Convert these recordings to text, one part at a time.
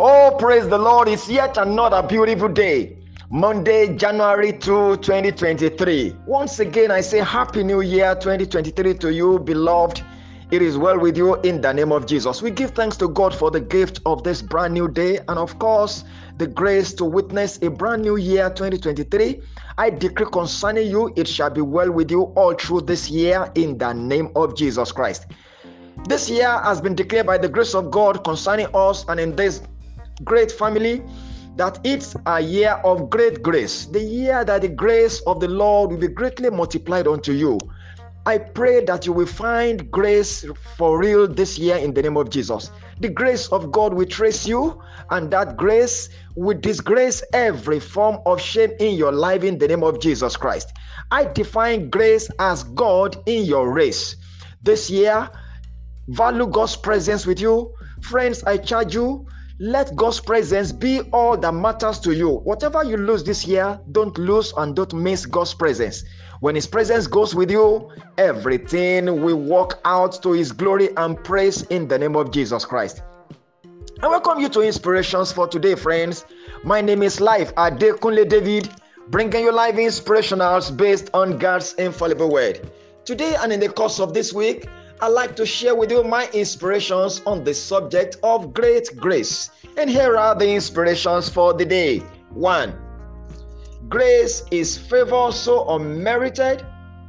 Oh, praise the Lord. It's yet another beautiful day. Monday, January 2, 2023. Once again, I say Happy New Year 2023 to you, beloved. It is well with you in the name of Jesus. We give thanks to God for the gift of this brand new day and, of course, the grace to witness a brand new year 2023. I decree concerning you, it shall be well with you all through this year in the name of Jesus Christ. This year has been declared by the grace of God concerning us and in this great family that it's a year of great grace, the year that the grace of the Lord will be greatly multiplied unto you. I pray that you will find grace for real this year in the name of Jesus. The grace of God will trace you, and that grace will disgrace every form of shame in your life in the name of Jesus Christ. I define grace as God in your race. This year, value God's presence with you. Friends, I charge you let God's presence be all that matters to you. Whatever you lose this year, don't lose and don't miss God's presence. When His presence goes with you, everything will work out to His glory and praise in the name of Jesus Christ. I welcome you to Inspirations for today, friends. My name is Life Adekunle David, bringing you live inspirationals based on God's infallible word. Today and in the course of this week, I'd like to share with you my inspirations on the subject of great grace. And here are the inspirations for the day. 1. Grace is favor so unmerited,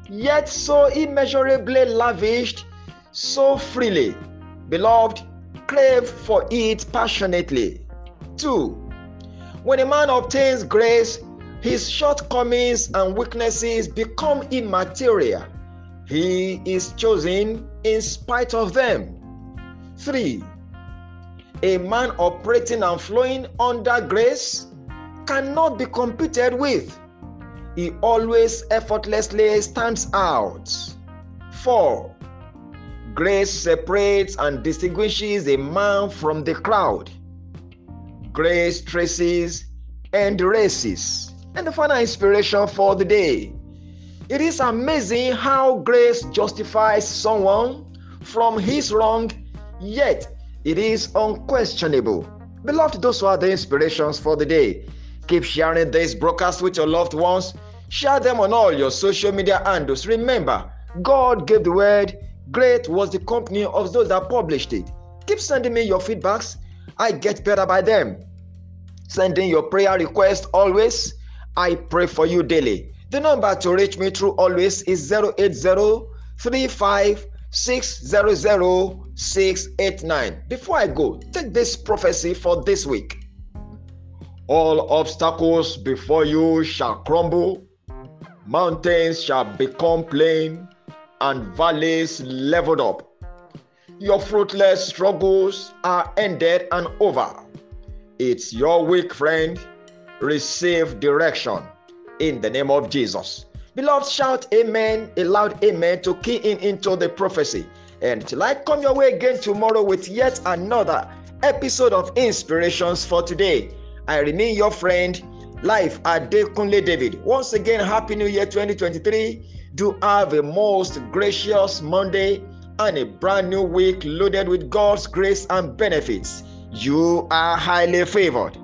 yet so immeasurably lavished, so freely. Beloved, crave for it passionately. 2. When a man obtains grace, his shortcomings and weaknesses become immaterial he is chosen in spite of them. 3. A man operating and flowing under grace cannot be competed with. He always effortlessly stands out. 4. Grace separates and distinguishes a man from the crowd. Grace traces and races. And the final inspiration for the day it is amazing how grace justifies someone from his wrong, yet it is unquestionable. Beloved, those are the inspirations for the day. Keep sharing this broadcast with your loved ones. Share them on all your social media handles. Remember, God gave the word, great was the company of those that published it. Keep sending me your feedbacks. I get better by them. Sending your prayer request always. I pray for you daily. The number to reach me through always is 080 Before I go, take this prophecy for this week. All obstacles before you shall crumble, mountains shall become plain, and valleys leveled up. Your fruitless struggles are ended and over. It's your week friend. Receive direction in the name of Jesus. Beloved, shout amen, a loud amen to key in into the prophecy. And till I come your way again tomorrow with yet another episode of Inspirations for Today, I remain your friend, Life Adekunle David. Once again, Happy New Year 2023. Do have a most gracious Monday and a brand new week loaded with God's grace and benefits. You are highly favored.